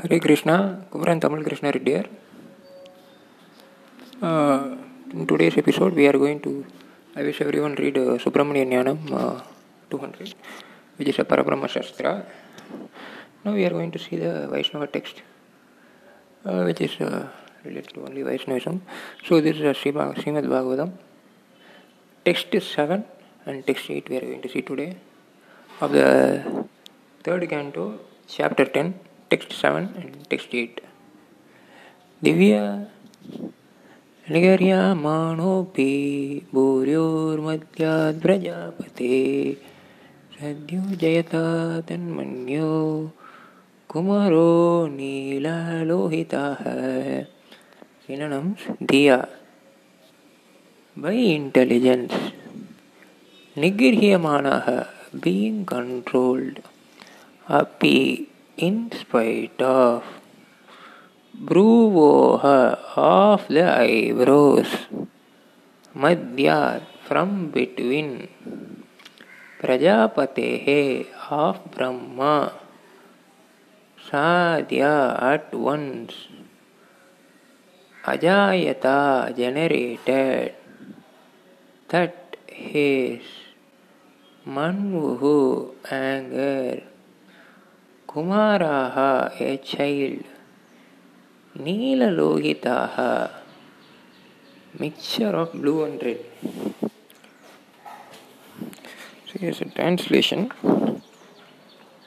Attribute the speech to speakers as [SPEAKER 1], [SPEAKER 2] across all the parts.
[SPEAKER 1] Hare Krishna, Tamil Krishna Reddy here. Uh, in today's episode, we are going to, I wish everyone read uh, Subramanian Jnanam uh, 200, which is a Parabrahma Shastra. Now we are going to see the Vaishnava text, uh, which is uh, related to only Vaishnavism. So this is Srimad Bhagavatam. Text is 7 and text 8 we are going to see today of the third canto, chapter 10, text 7 and text 8. Divya निगर्यमाणोऽपि भूर्योर्मध्याद् प्रजापते सद्यो जयता तन्मन्यो कुमारो नीललोहितः synonyms diya by intelligence nigirhyamanah being controlled api in spite of Bruvoha of the eyebrows. Madhya from between. Prajapatehe of Brahma. Sadhya at once. Ajayata generated. That his Manvuhu anger. Kumaraha a child. Neelalohitaha mixture of blue and red. So here's a translation.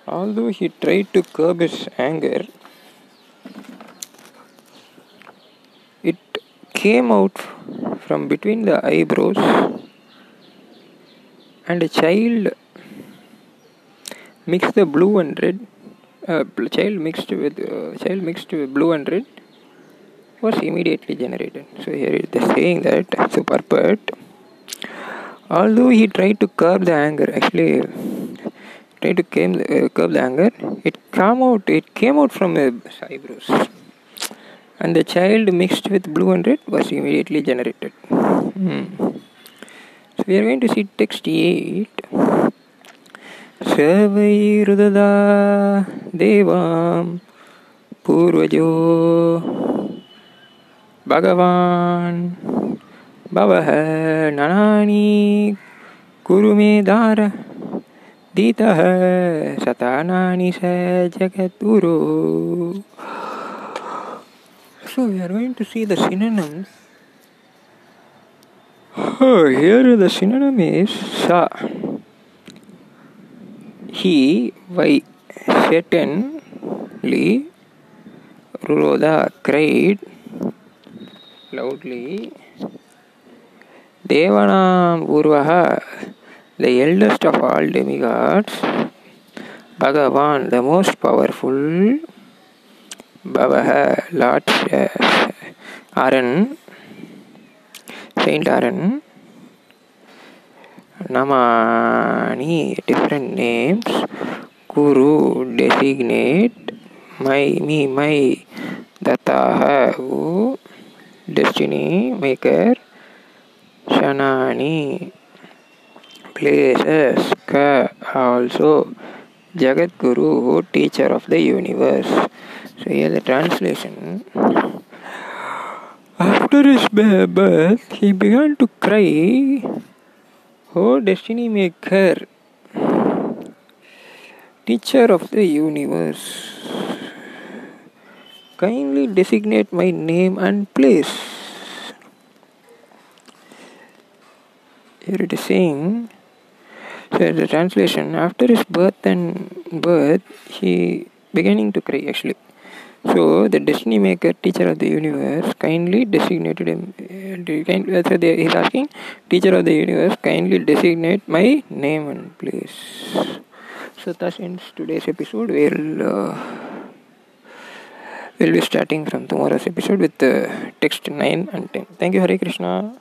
[SPEAKER 1] Although he tried to curb his anger, it came out from between the eyebrows, and a child mixed the blue and red. Uh, child mixed with uh, child mixed with blue and red was immediately generated. So here is saying that so purport. Although he tried to curb the anger, actually tried to curb, uh, curb the anger, it came out. It came out from his eyebrows, and the child mixed with blue and red was immediately generated. Hmm. So we are going to see text eight. सर्वैरुददा देवां पूर्वजो भगवान् भवः ननानि कुरु मे दार दीतः शतानानि स जगद्गुरु So we are going to see the synonyms. Oh, here the synonym is sa. He, why, certainly, Ruroda cried loudly. Devanam Urvaha, the eldest of all demigods, Bhagavan, the most powerful, Bhavaha, Lord uh, Aran, Saint Aran, Namani, different names, Guru, designate, my, me, my, Dataha, who, destiny maker, Shanani, places, Ka, also, Jagat Guru, teacher of the universe. So here the translation. After his birth, he began to cry, Oh destiny maker, teacher of the universe, kindly designate my name and place. Here it is saying, so the translation, after his birth and birth, he beginning to cry actually. So the destiny maker, teacher of the universe, kindly designated him. Uh, so they, he's asking, teacher of the universe, kindly designate my name and place. So thus ends today's episode. We'll uh, we'll be starting from tomorrow's episode with uh, text nine and ten. Thank you, Hari Krishna.